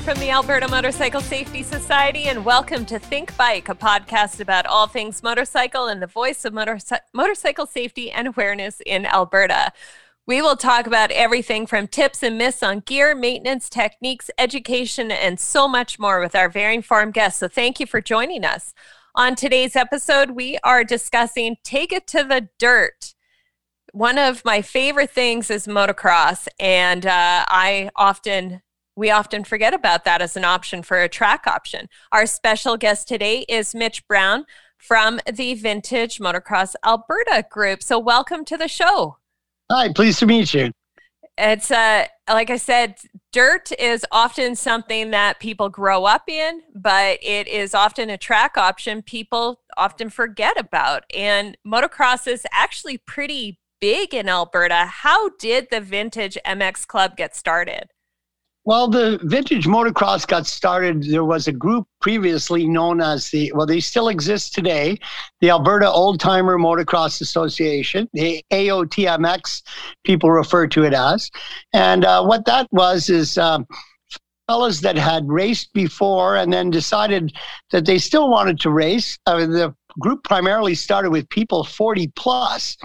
From the Alberta Motorcycle Safety Society, and welcome to Think Bike, a podcast about all things motorcycle and the voice of motorci- motorcycle safety and awareness in Alberta. We will talk about everything from tips and myths on gear, maintenance, techniques, education, and so much more with our very informed guests. So, thank you for joining us. On today's episode, we are discussing Take It to the Dirt one of my favorite things is motocross, and uh, I often we often forget about that as an option for a track option. Our special guest today is Mitch Brown from the Vintage Motocross Alberta group. So, welcome to the show. Hi, pleased to meet you. It's uh, like I said, dirt is often something that people grow up in, but it is often a track option people often forget about. And motocross is actually pretty big in Alberta. How did the Vintage MX Club get started? Well, the vintage motocross got started. There was a group previously known as the, well, they still exist today, the Alberta Old Timer Motocross Association, the AOTMX, people refer to it as. And uh, what that was is um, fellas that had raced before and then decided that they still wanted to race. Uh, the group primarily started with people 40 plus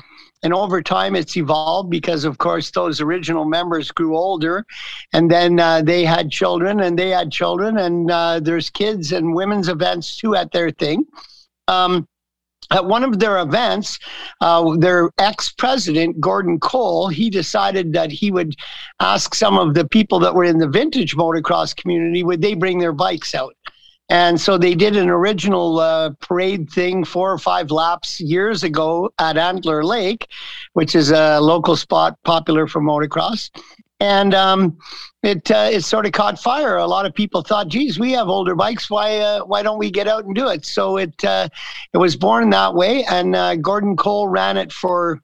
and over time, it's evolved because, of course, those original members grew older, and then uh, they had children, and they had children, and uh, there's kids and women's events too at their thing. Um, at one of their events, uh, their ex-president Gordon Cole, he decided that he would ask some of the people that were in the vintage motocross community would they bring their bikes out. And so they did an original uh, parade thing four or five laps years ago at Antler Lake, which is a local spot popular for motocross. And um, it uh, it sort of caught fire. A lot of people thought, "Geez, we have older bikes. Why uh, why don't we get out and do it?" So it uh, it was born that way. And uh, Gordon Cole ran it for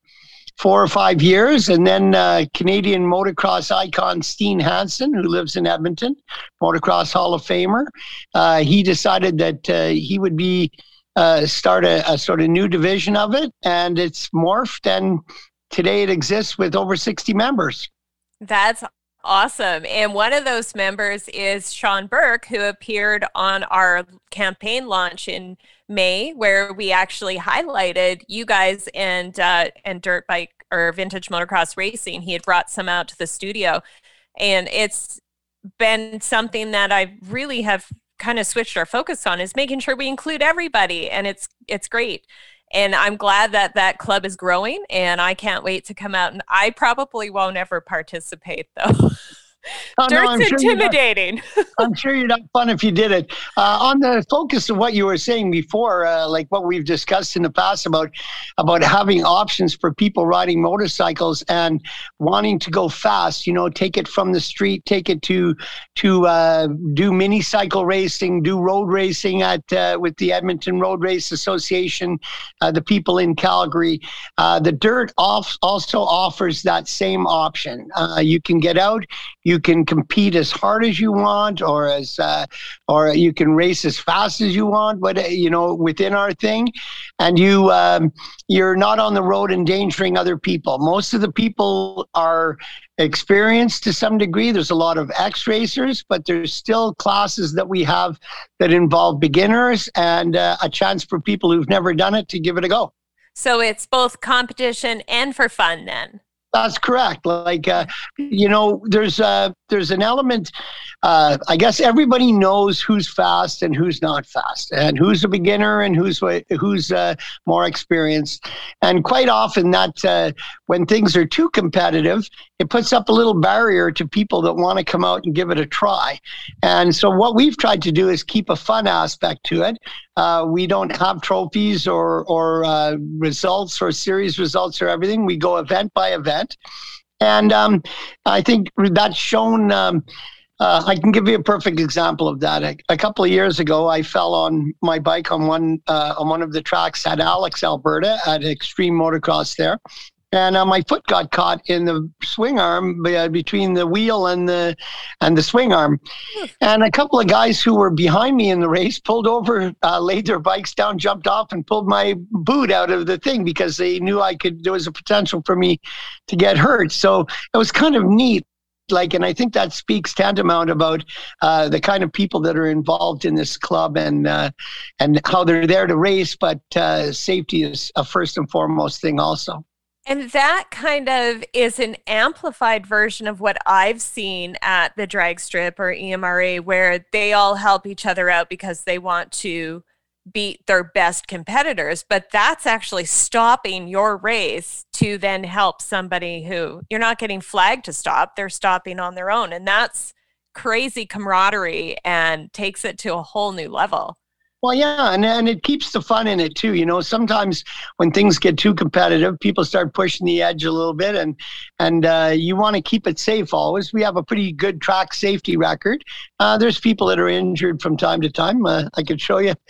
four or five years. And then uh, Canadian motocross icon Steen Hansen, who lives in Edmonton, motocross Hall of Famer, uh, he decided that uh, he would be uh, start a, a, sort of new division of it, and it's morphed. And today it exists with over 60 members. That's Awesome. And one of those members is Sean Burke, who appeared on our campaign launch in May, where we actually highlighted you guys and uh, and dirt bike or vintage motocross racing. He had brought some out to the studio, and it's been something that I really have kind of switched our focus on is making sure we include everybody, and it's it's great. And I'm glad that that club is growing, and I can't wait to come out. And I probably won't ever participate though. Oh, Dirt's no, I'm intimidating. Sure I'm sure you're not fun if you did it. Uh, on the focus of what you were saying before, uh, like what we've discussed in the past about about having options for people riding motorcycles and wanting to go fast. You know, take it from the street, take it to to uh, do mini cycle racing, do road racing at uh, with the Edmonton Road Race Association, uh, the people in Calgary. Uh, the Dirt off also offers that same option. you can get out. You you can compete as hard as you want or as uh, or you can race as fast as you want but uh, you know within our thing. And you um, you're not on the road endangering other people. Most of the people are experienced to some degree. There's a lot of X racers but there's still classes that we have that involve beginners and uh, a chance for people who've never done it to give it a go. So it's both competition and for fun then that's correct. Like, uh, you know, there's uh, there's an element. Uh, I guess everybody knows who's fast and who's not fast, and who's a beginner and who's who's uh, more experienced. And quite often, that uh, when things are too competitive, it puts up a little barrier to people that want to come out and give it a try. And so, what we've tried to do is keep a fun aspect to it. Uh, we don't have trophies or or uh, results or series results or everything. We go event by event, and um, I think that's shown. Um, uh, I can give you a perfect example of that. A, a, couple of years ago, I fell on my bike on one uh, on one of the tracks at Alix, Alberta, at Extreme Motocross there, and uh, my foot got caught in the swing arm uh, between the wheel and the and the swing arm. And a couple of guys who were behind me in the race pulled over, uh, laid their bikes down, jumped off, and pulled my boot out of the thing because they knew I could. There was a potential for me to get hurt. So it was kind of neat like, and I think that speaks tantamount about uh, the kind of people that are involved in this club and uh, and how they're there to race, but uh, safety is a first and foremost thing also. And that kind of is an amplified version of what I've seen at the drag strip or EMRA, where they all help each other out because they want to beat their best competitors. But that's actually stopping your race to then help somebody who you're not getting flagged to stop, they're stopping on their own. And that's crazy camaraderie and takes it to a whole new level. Well, yeah, and, and it keeps the fun in it too. You know, sometimes when things get too competitive, people start pushing the edge a little bit, and and uh, you want to keep it safe always. We have a pretty good track safety record. Uh, there's people that are injured from time to time. Uh, I could show you.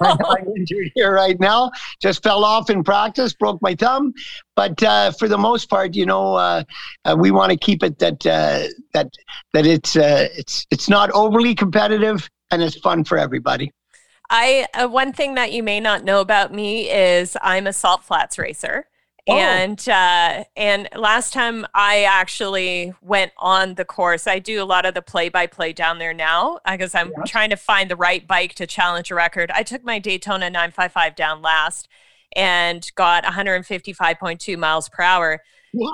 I'm injured here right now. Just fell off in practice, broke my thumb. But uh, for the most part, you know, uh, uh, we want to keep it that that that it's it's it's not overly competitive and it's fun for everybody. I uh, one thing that you may not know about me is I'm a salt flats racer. Oh. And uh, and last time I actually went on the course, I do a lot of the play by play down there now because I'm yeah. trying to find the right bike to challenge a record. I took my Daytona 955 down last and got 155.2 miles per hour.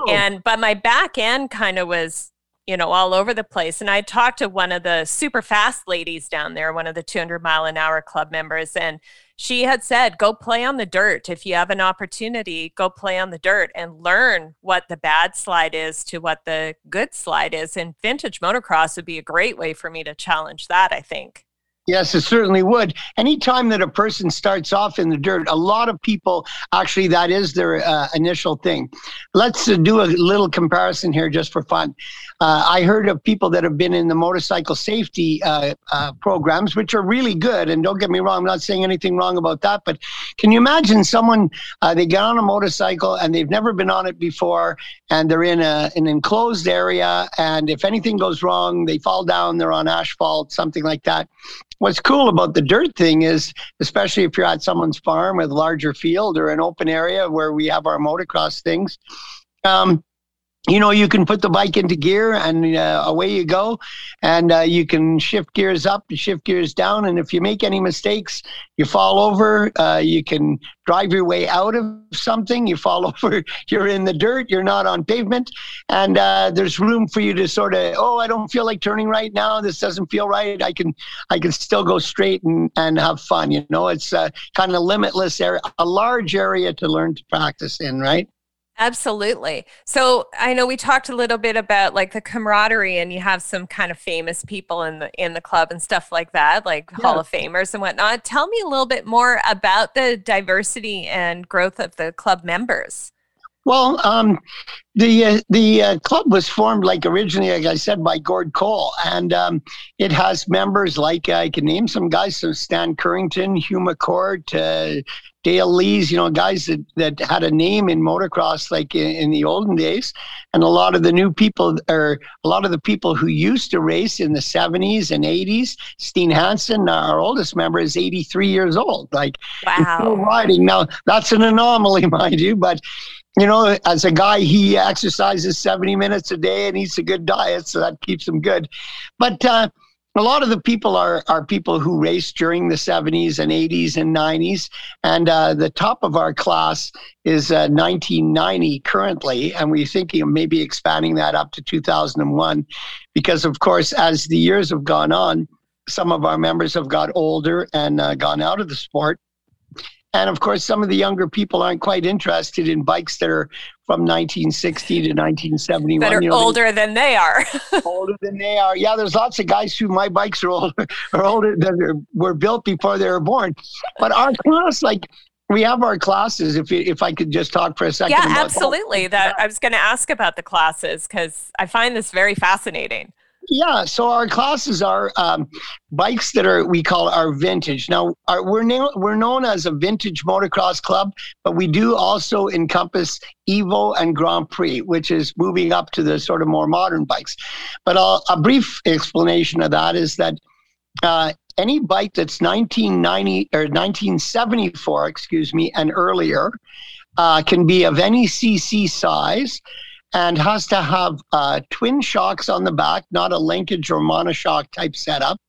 And but my back end kind of was you know, all over the place. And I talked to one of the super fast ladies down there, one of the 200 mile an hour club members, and she had said, go play on the dirt. If you have an opportunity, go play on the dirt and learn what the bad slide is to what the good slide is. And vintage motocross would be a great way for me to challenge that, I think. Yes, it certainly would. Anytime that a person starts off in the dirt, a lot of people actually that is their uh, initial thing. Let's uh, do a little comparison here just for fun. Uh, I heard of people that have been in the motorcycle safety uh, uh, programs, which are really good. And don't get me wrong, I'm not saying anything wrong about that. But can you imagine someone, uh, they get on a motorcycle and they've never been on it before, and they're in a, an enclosed area. And if anything goes wrong, they fall down, they're on asphalt, something like that what's cool about the dirt thing is, especially if you're at someone's farm with larger field or an open area where we have our motocross things, um, you know, you can put the bike into gear and uh, away you go. And uh, you can shift gears up, shift gears down. And if you make any mistakes, you fall over. Uh, you can drive your way out of something. You fall over, you're in the dirt, you're not on pavement. And uh, there's room for you to sort of, oh, I don't feel like turning right now. This doesn't feel right. I can, I can still go straight and, and have fun. You know, it's uh, kind of limitless area, a large area to learn to practice in, right? Absolutely. So I know we talked a little bit about like the camaraderie and you have some kind of famous people in the in the club and stuff like that, like yeah. Hall of Famers and whatnot. Tell me a little bit more about the diversity and growth of the club members. Well, um, the uh, the uh, club was formed like originally, like I said, by Gord Cole, and um, it has members like I can name some guys, so Stan Currington, Hugh McCourt, uh, Dale Lees, you know, guys that, that had a name in motocross like in, in, the olden days, and a lot of the new people, or a lot of the people who used to race in the '70s and '80s. Steen Hansen, our oldest member, is 83 years old. Like, wow, riding now. That's an anomaly, mind you, but you know, as a guy, he exercises 70 minutes a day and eats a good diet, so that keeps him good. But uh, a lot of the people are are people who raced during the 70s and 80s and 90s, and uh, the top of our class is uh, 1990 currently, and we're thinking of maybe expanding that up to 2001, because of course, as the years have gone on, some of our members have got older and uh, gone out of the sport and of course, some of the younger people aren't quite interested in bikes that are from 1960 to 1971. That are you know, older than they are. older than they are. Yeah, there's lots of guys who my bikes are older, are older than were built before they were born. But our class, like we have our classes. If if I could just talk for a second. Yeah, absolutely. That I was going to ask about the classes because I find this very fascinating. Yeah, so our classes are um, bikes that are we call our vintage. Now our, we're na- we're known as a vintage motocross club, but we do also encompass Evo and Grand Prix, which is moving up to the sort of more modern bikes. But I'll, a brief explanation of that is that uh, any bike that's 1990 or 1974, excuse me, and earlier, uh, can be of any CC size and has to have uh, twin shocks on the back, not a linkage or monoshock type setup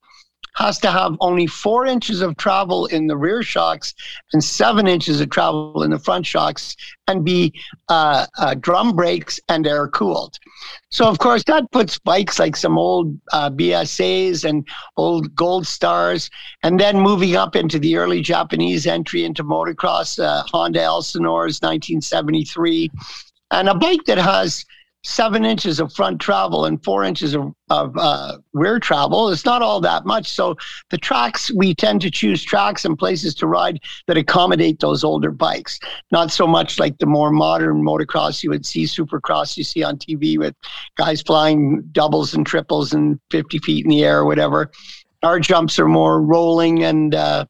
has to have only four inches of travel in the rear shocks and seven inches of travel in the front shocks and be uh, uh, drum brakes and air cooled. So, of course, that puts bikes like some old uh, BSAs and old Gold Stars, and then moving up into the early Japanese entry into motocross, uh, Honda Elsinores 1973, and a bike that has seven inches of front travel and four inches of, of uh, rear travel. It's not all that much. So the tracks, we tend to choose tracks and places to ride that accommodate those older bikes. Not so much like the more modern motocross you would see, supercross you see on TV with guys flying doubles and triples and 50 feet in the air or whatever. Our jumps are more rolling and uh,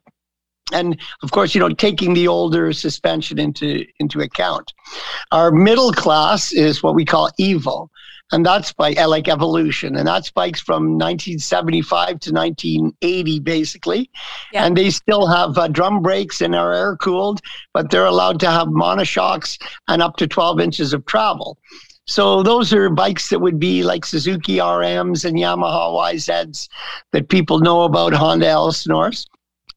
and of course, you know, taking the older suspension into into account. Our middle class is what we call Evo and that's by uh, like Evolution, and that spikes from 1975 to 1980, basically. Yeah. And they still have uh, drum brakes and are air cooled, but they're allowed to have monoshocks and up to 12 inches of travel. So those are bikes that would be like Suzuki RMs and Yamaha YZs that people know about, Honda Elsinores.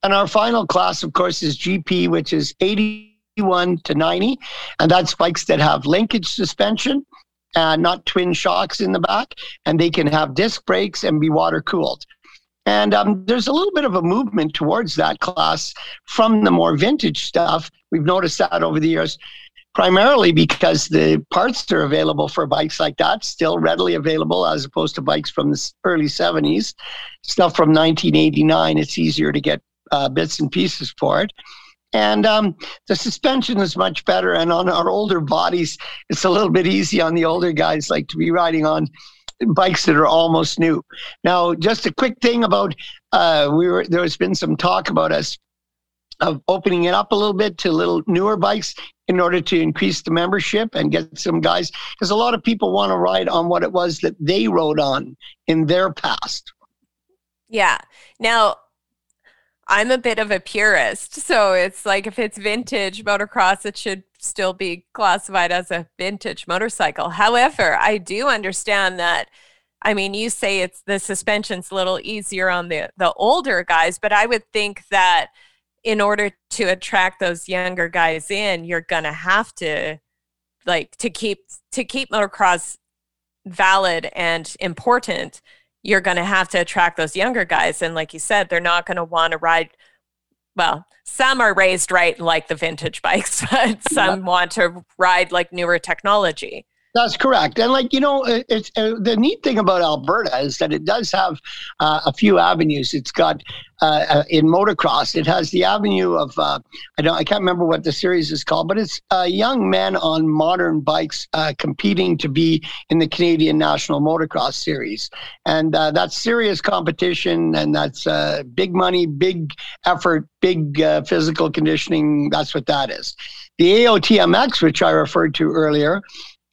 And our final class, of course, is GP, which is 81 to 90. And that's bikes that have linkage suspension and not twin shocks in the back. And they can have disc brakes and be water cooled. And um, there's a little bit of a movement towards that class from the more vintage stuff. We've noticed that over the years, primarily because the parts are available for bikes like that still readily available as opposed to bikes from the early 70s. Stuff from 1989, it's easier to get uh, bits and pieces for it. And um, the suspension is much better. And on our older bodies, it's a little bit easy on the older guys, like to be riding on bikes that are almost new. Now, just a quick thing about uh, we were there has been some talk about us of opening it up a little bit to little newer bikes in order to increase the membership and get some guys because a lot of people want to ride on what it was that they rode on in their past. Yeah. Now, I'm a bit of a purist. So it's like if it's vintage motocross, it should still be classified as a vintage motorcycle. However, I do understand that. I mean, you say it's the suspension's a little easier on the the older guys, but I would think that in order to attract those younger guys in, you're gonna have to like to keep to keep motocross valid and important you're going to have to attract those younger guys. And like you said, they're not going to want to ride. Well, some are raised right like the vintage bikes, but some want to ride like newer technology. That's correct. And like, you know, it's uh, the neat thing about Alberta is that it does have uh, a few avenues. It's got uh, uh, in motocross, it has the avenue of uh, I don't I can't remember what the series is called, but it's uh, young men on modern bikes competing to be in the Canadian National Motocross Series, and that's serious competition, and that's big money, big effort, big physical conditioning. That's what that is. The AOTMX, which I referred to earlier,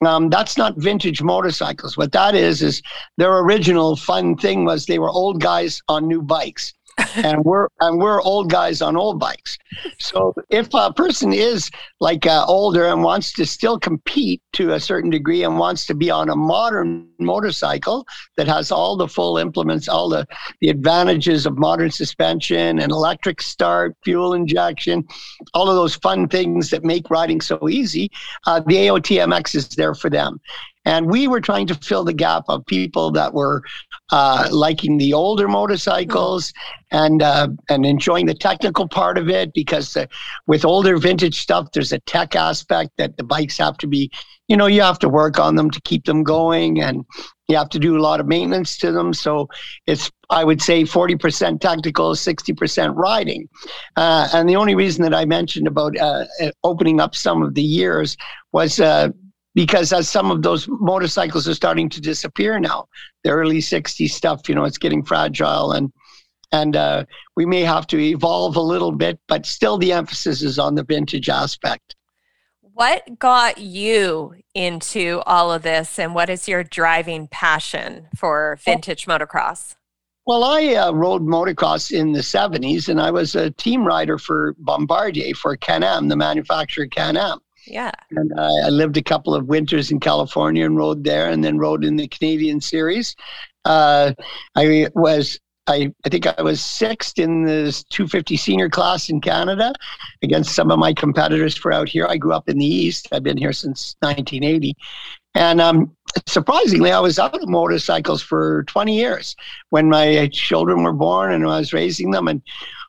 um, that's not vintage motorcycles. What that is is their original fun thing was they were old guys on new bikes and we're and we're old guys on old bikes. So if a person is like uh, older and wants to still compete to a certain degree and wants to be on a modern motorcycle that has all the full implements, all the the advantages of modern suspension and electric start, fuel injection, all of those fun things that make riding so easy, uh, the AOTMX is there for them. And we were trying to fill the gap of people that were uh, liking the older motorcycles and uh, and enjoying the technical part of it because uh, with older vintage stuff, there's a tech aspect that the bikes have to be, you know, you have to work on them to keep them going and you have to do a lot of maintenance to them. So it's, I would say, 40% technical, 60% riding. Uh, and the only reason that I mentioned about uh, opening up some of the years was uh, because as some of those motorcycles are starting to disappear now, the early 60s stuff, you know, it's getting fragile and and uh, we may have to evolve a little bit, but still the emphasis is on the vintage aspect. What got you into all of this, and what is your driving passion for vintage motocross? Well, I uh, rode motocross in the 70s, and I was a team rider for Bombardier for Can Am, the manufacturer Can Am. Yeah. And uh, I lived a couple of winters in California and rode there, and then rode in the Canadian Series. Uh, I was I, I think I was sixth in the 250 senior class in Canada against some of my competitors for out here. I grew up in the East. I've been here since 1980. And um, surprisingly, I was out of motorcycles for 20 years when my children were born and I was raising them. And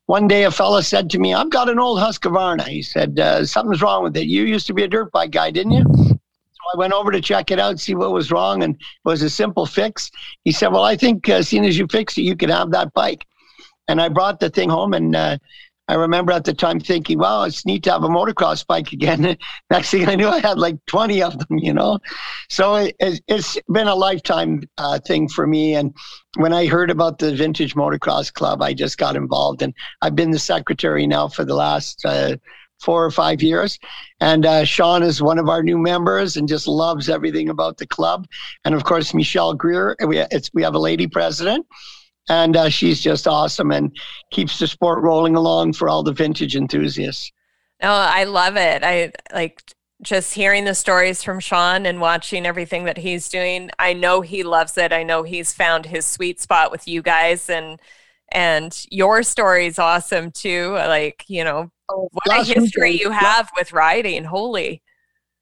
one day a fella said to me, I've got an old Husqvarna. He said, uh, something's wrong with it. You used to be a dirt bike guy, didn't you? So I went over to check it out, see what was wrong, and it was a simple fix. He said, "Well, I think uh, as soon as you fix it, you can have that bike." And I brought the thing home, and uh, I remember at the time thinking, "Wow, it's neat to have a motocross bike again." Next thing I knew, I had like twenty of them, you know. So it, has been a lifetime uh, thing for me. And when I heard about the Vintage Motocross Club, I just got involved, and I've been the secretary now for the last uh, four or five years. And uh, Sean is one of our new members and just loves everything about the club. And of course, Michelle Greer, we, we have a lady president. And uh, she's just awesome and keeps the sport rolling along for all the vintage enthusiasts. Oh, I love it. I like just hearing the stories from Sean and watching everything that he's doing. I know he loves it. I know he's found his sweet spot with you guys and and your story is awesome too. Like, you know, Oh, what a history you have with riding. Holy.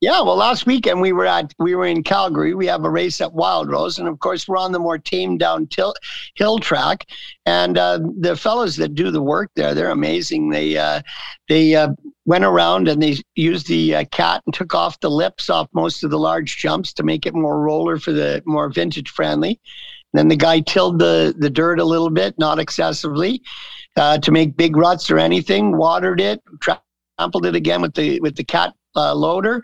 Yeah, well, last weekend we were at we were in Calgary. We have a race at Wild Rose, and of course we're on the more tamed down hill track. And uh, the fellows that do the work there, they're amazing. They uh, they uh, went around and they used the uh, cat and took off the lips off most of the large jumps to make it more roller for the more vintage friendly. And then the guy tilled the the dirt a little bit, not excessively uh, to make big ruts or anything. Watered it, trampled it again with the with the cat uh, loader.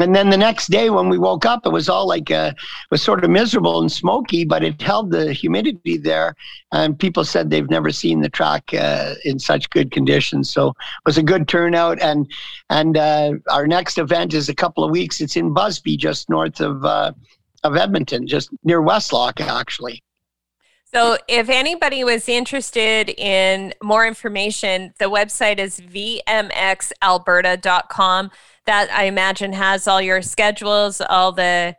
And then the next day when we woke up, it was all like uh, was sort of miserable and smoky, but it held the humidity there. And people said they've never seen the track uh, in such good conditions. So it was a good turnout. And and uh, our next event is a couple of weeks. It's in Busby, just north of uh, of Edmonton, just near Westlock, actually. So, if anybody was interested in more information, the website is vmxalberta.com. That I imagine has all your schedules, all the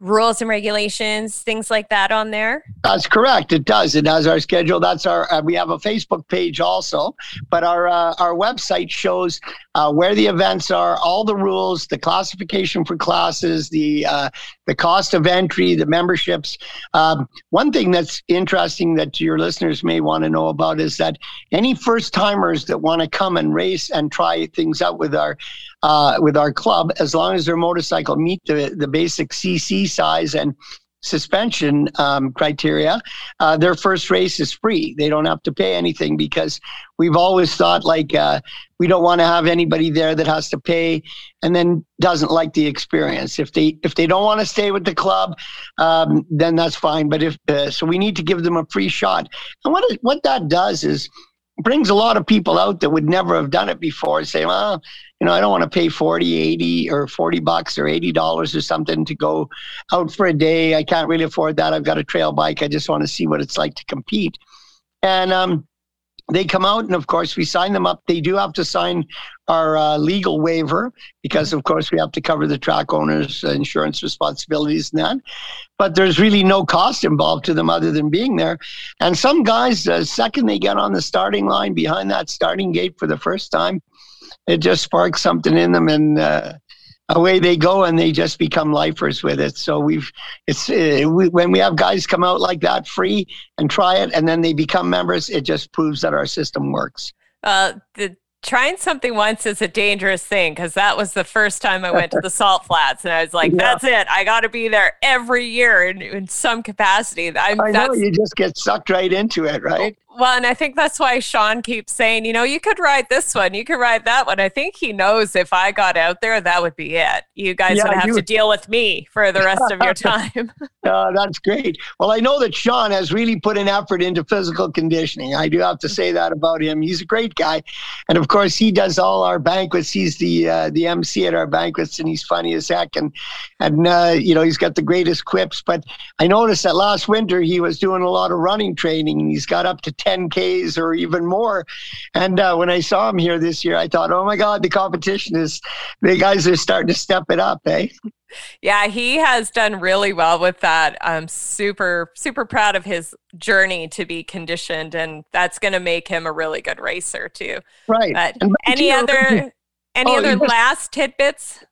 rules and regulations, things like that on there? That's correct. It does. It has our schedule. That's our. Uh, we have a Facebook page also, but our uh, our website shows uh, where the events are, all the rules, the classification for classes, the uh, the cost of entry, the memberships. Um, one thing that's interesting that your listeners may want to know about is that any first timers that want to come and race and try things out with our uh, with our club, as long as their motorcycle meet the the basic CC size and suspension um, criteria, uh, their first race is free. They don't have to pay anything because we've always thought like uh, we don't want to have anybody there that has to pay and then doesn't like the experience. If they if they don't want to stay with the club, um, then that's fine. But if uh, so, we need to give them a free shot. And what is, what that does is brings a lot of people out that would never have done it before. Say, well, you know, I don't want to pay 40, 80 or 40 bucks or $80 or something to go out for a day. I can't really afford that. I've got a trail bike. I just want to see what it's like to compete. And um, they come out, and of course, we sign them up. They do have to sign our uh, legal waiver because, of course, we have to cover the track owner's insurance responsibilities and that. But there's really no cost involved to them other than being there. And some guys, the second they get on the starting line behind that starting gate for the first time, it just sparks something in them and uh, away they go and they just become lifers with it so we've it's uh, we, when we have guys come out like that free and try it and then they become members it just proves that our system works uh, the trying something once is a dangerous thing because that was the first time I went to the salt flats and I was like, yeah. that's it. I got to be there every year in, in some capacity. I'm, i know you just get sucked right into it, right? Well, and I think that's why Sean keeps saying, you know, you could ride this one, you could ride that one. I think he knows if I got out there, that would be it. You guys yeah, would have you... to deal with me for the rest of your time. uh, that's great. Well, I know that Sean has really put an effort into physical conditioning. I do have to say that about him. He's a great guy, and of course, he does all our banquets. He's the uh, the MC at our banquets, and he's funny as heck. And and uh, you know, he's got the greatest quips. But I noticed that last winter he was doing a lot of running training, and he's got up to 10Ks or even more. And uh, when I saw him here this year, I thought, oh my God, the competition is, the guys are starting to step it up, eh? Yeah, he has done really well with that. I'm super, super proud of his journey to be conditioned, and that's going to make him a really good racer too. Right. But any other, any oh, other last tidbits?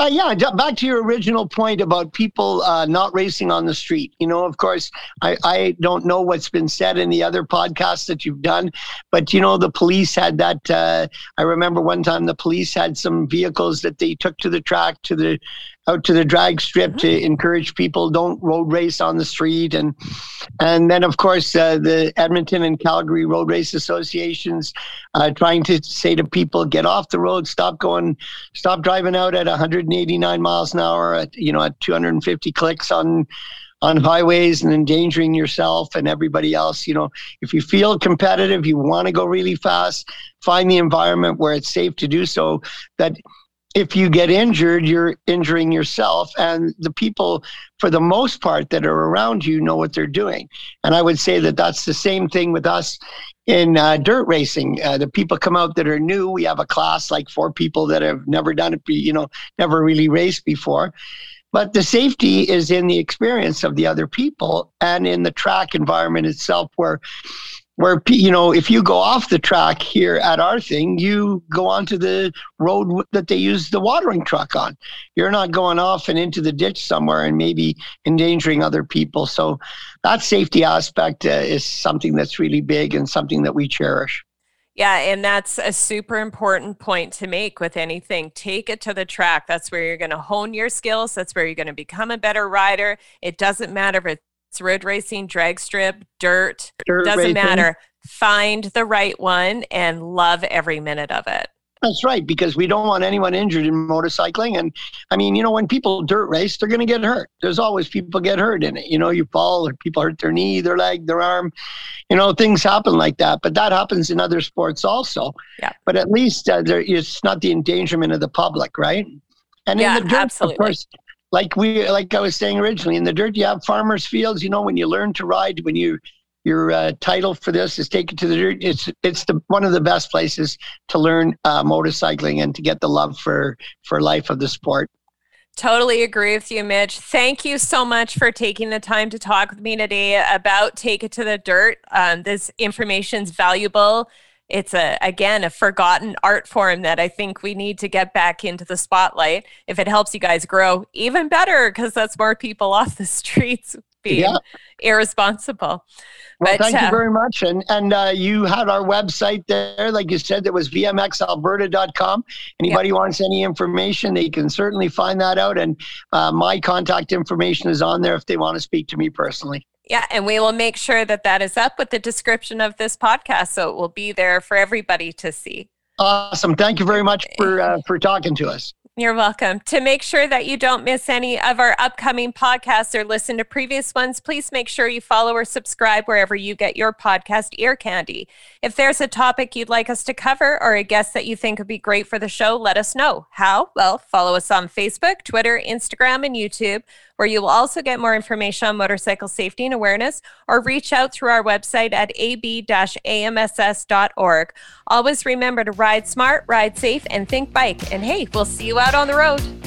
Uh, yeah, back to your original point about people uh, not racing on the street. You know, of course, I, I don't know what's been said in the other podcasts that you've done, but you know, the police had that. Uh, I remember one time the police had some vehicles that they took to the track to the out to the drag strip to encourage people don't road race on the street and and then of course uh, the Edmonton and Calgary road race associations uh, trying to say to people get off the road stop going stop driving out at 189 miles an hour at you know at 250 clicks on on highways and endangering yourself and everybody else. You know, if you feel competitive, you want to go really fast, find the environment where it's safe to do so. That if you get injured, you're injuring yourself. And the people, for the most part, that are around you know what they're doing. And I would say that that's the same thing with us in uh, dirt racing. Uh, the people come out that are new. We have a class like four people that have never done it, you know, never really raced before. But the safety is in the experience of the other people and in the track environment itself, where where you know if you go off the track here at our thing you go onto the road that they use the watering truck on you're not going off and into the ditch somewhere and maybe endangering other people so that safety aspect uh, is something that's really big and something that we cherish yeah, and that's a super important point to make with anything. Take it to the track. That's where you're going to hone your skills. That's where you're going to become a better rider. It doesn't matter if it's road racing, drag strip, dirt, dirt doesn't racing. matter. Find the right one and love every minute of it. That's right, because we don't want anyone injured in motorcycling. And I mean, you know, when people dirt race, they're going to get hurt. There's always people get hurt in it. You know, you fall, or people hurt their knee, their leg, their arm. You know, things happen like that. But that happens in other sports also. Yeah. But at least uh, there, it's not the endangerment of the public, right? And yeah, in the dirt, absolutely. of course, like we like I was saying originally, in the dirt you have farmers' fields. You know, when you learn to ride, when you your uh, title for this is taken to the dirt. It's it's the one of the best places to learn uh, motorcycling and to get the love for for life of the sport. Totally agree with you, Mitch. Thank you so much for taking the time to talk with me today about Take It to the Dirt. Um, this information is valuable it's a again a forgotten art form that I think we need to get back into the spotlight. If it helps you guys grow, even better because that's more people off the streets being yeah. irresponsible. Well, but, thank uh, you very much. And and uh, you had our website there, like you said, that was vmxalberta.com. Anybody yeah. wants any information, they can certainly find that out. And uh, my contact information is on there if they want to speak to me personally. Yeah, and we will make sure that that is up with the description of this podcast, so it will be there for everybody to see. Awesome! Thank you very much for uh, for talking to us. You're welcome. To make sure that you don't miss any of our upcoming podcasts or listen to previous ones, please make sure you follow or subscribe wherever you get your podcast ear candy. If there's a topic you'd like us to cover or a guest that you think would be great for the show, let us know. How? Well, follow us on Facebook, Twitter, Instagram, and YouTube, where you will also get more information on motorcycle safety and awareness, or reach out through our website at ab-amss.org. Always remember to ride smart, ride safe, and think bike. And hey, we'll see you out on the road.